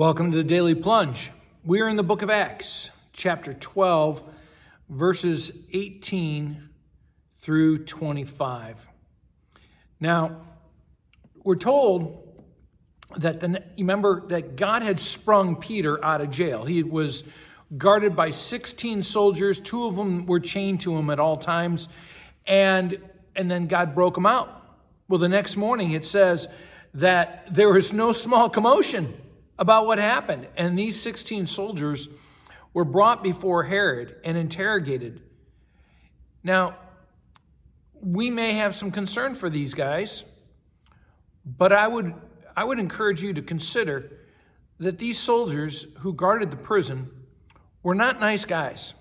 Welcome to the Daily Plunge. We are in the book of Acts, chapter 12, verses 18 through 25. Now, we're told that the remember that God had sprung Peter out of jail. He was guarded by 16 soldiers, two of them were chained to him at all times, and and then God broke him out. Well, the next morning it says that there was no small commotion about what happened. And these 16 soldiers were brought before Herod and interrogated. Now, we may have some concern for these guys, but I would, I would encourage you to consider that these soldiers who guarded the prison were not nice guys.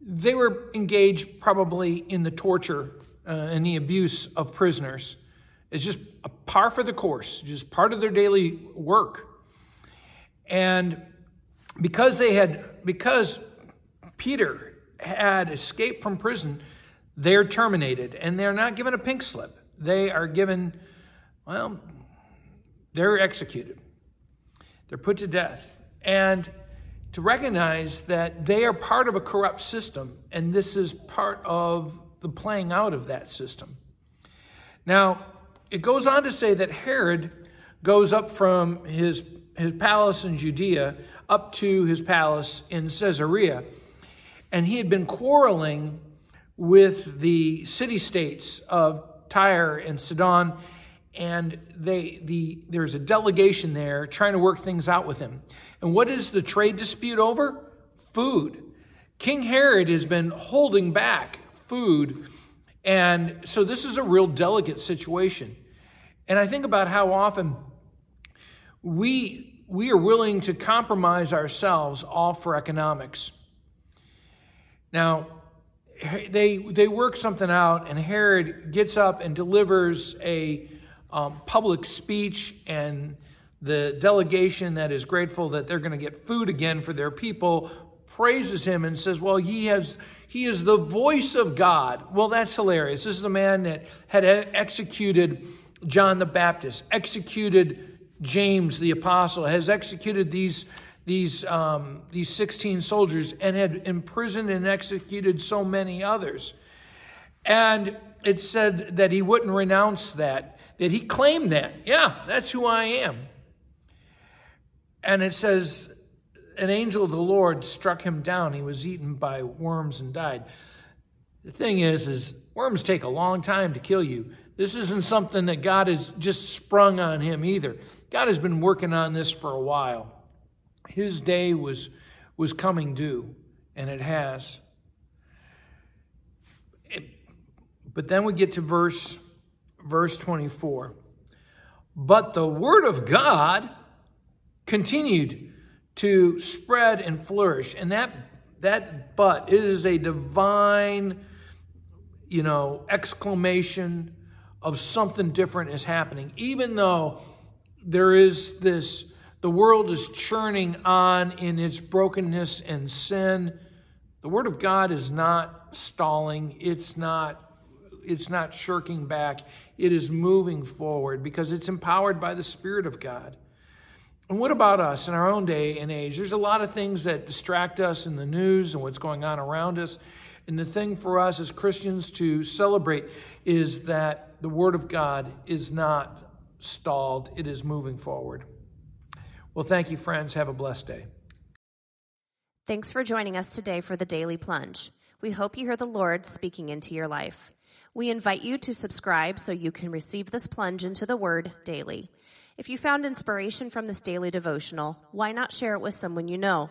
They were engaged probably in the torture uh, and the abuse of prisoners. It's just a par for the course, just part of their daily work. And because they had, because Peter had escaped from prison, they're terminated and they're not given a pink slip. They are given, well, they're executed. They're put to death. And to recognize that they are part of a corrupt system and this is part of the playing out of that system. Now, it goes on to say that Herod goes up from his his palace in Judea up to his palace in Caesarea. And he had been quarreling with the city states of Tyre and Sidon. And they, the, there's a delegation there trying to work things out with him. And what is the trade dispute over? Food. King Herod has been holding back food. And so this is a real delicate situation. And I think about how often we, we are willing to compromise ourselves all for economics. Now, they, they work something out, and Herod gets up and delivers a um, public speech, and the delegation that is grateful that they're going to get food again for their people praises him and says, Well, he has. He is the voice of God. Well, that's hilarious. This is a man that had executed John the Baptist, executed James the apostle, has executed these, these, um, these 16 soldiers and had imprisoned and executed so many others. And it said that he wouldn't renounce that, that he claimed that. Yeah, that's who I am. And it says, an angel of the Lord struck him down. He was eaten by worms and died. The thing is, is worms take a long time to kill you. This isn't something that God has just sprung on him either. God has been working on this for a while. His day was, was coming due, and it has. It, but then we get to verse, verse 24. But the word of God continued to spread and flourish. And that, that but, it is a divine, you know, exclamation of something different is happening. Even though there is this, the world is churning on in its brokenness and sin. The Word of God is not stalling, it's not, it's not shirking back, it is moving forward because it's empowered by the Spirit of God. And what about us in our own day and age? There's a lot of things that distract us in the news and what's going on around us. And the thing for us as Christians to celebrate is that the Word of God is not stalled, it is moving forward. Well, thank you, friends. Have a blessed day. Thanks for joining us today for the Daily Plunge. We hope you hear the Lord speaking into your life. We invite you to subscribe so you can receive this plunge into the Word daily. If you found inspiration from this daily devotional, why not share it with someone you know?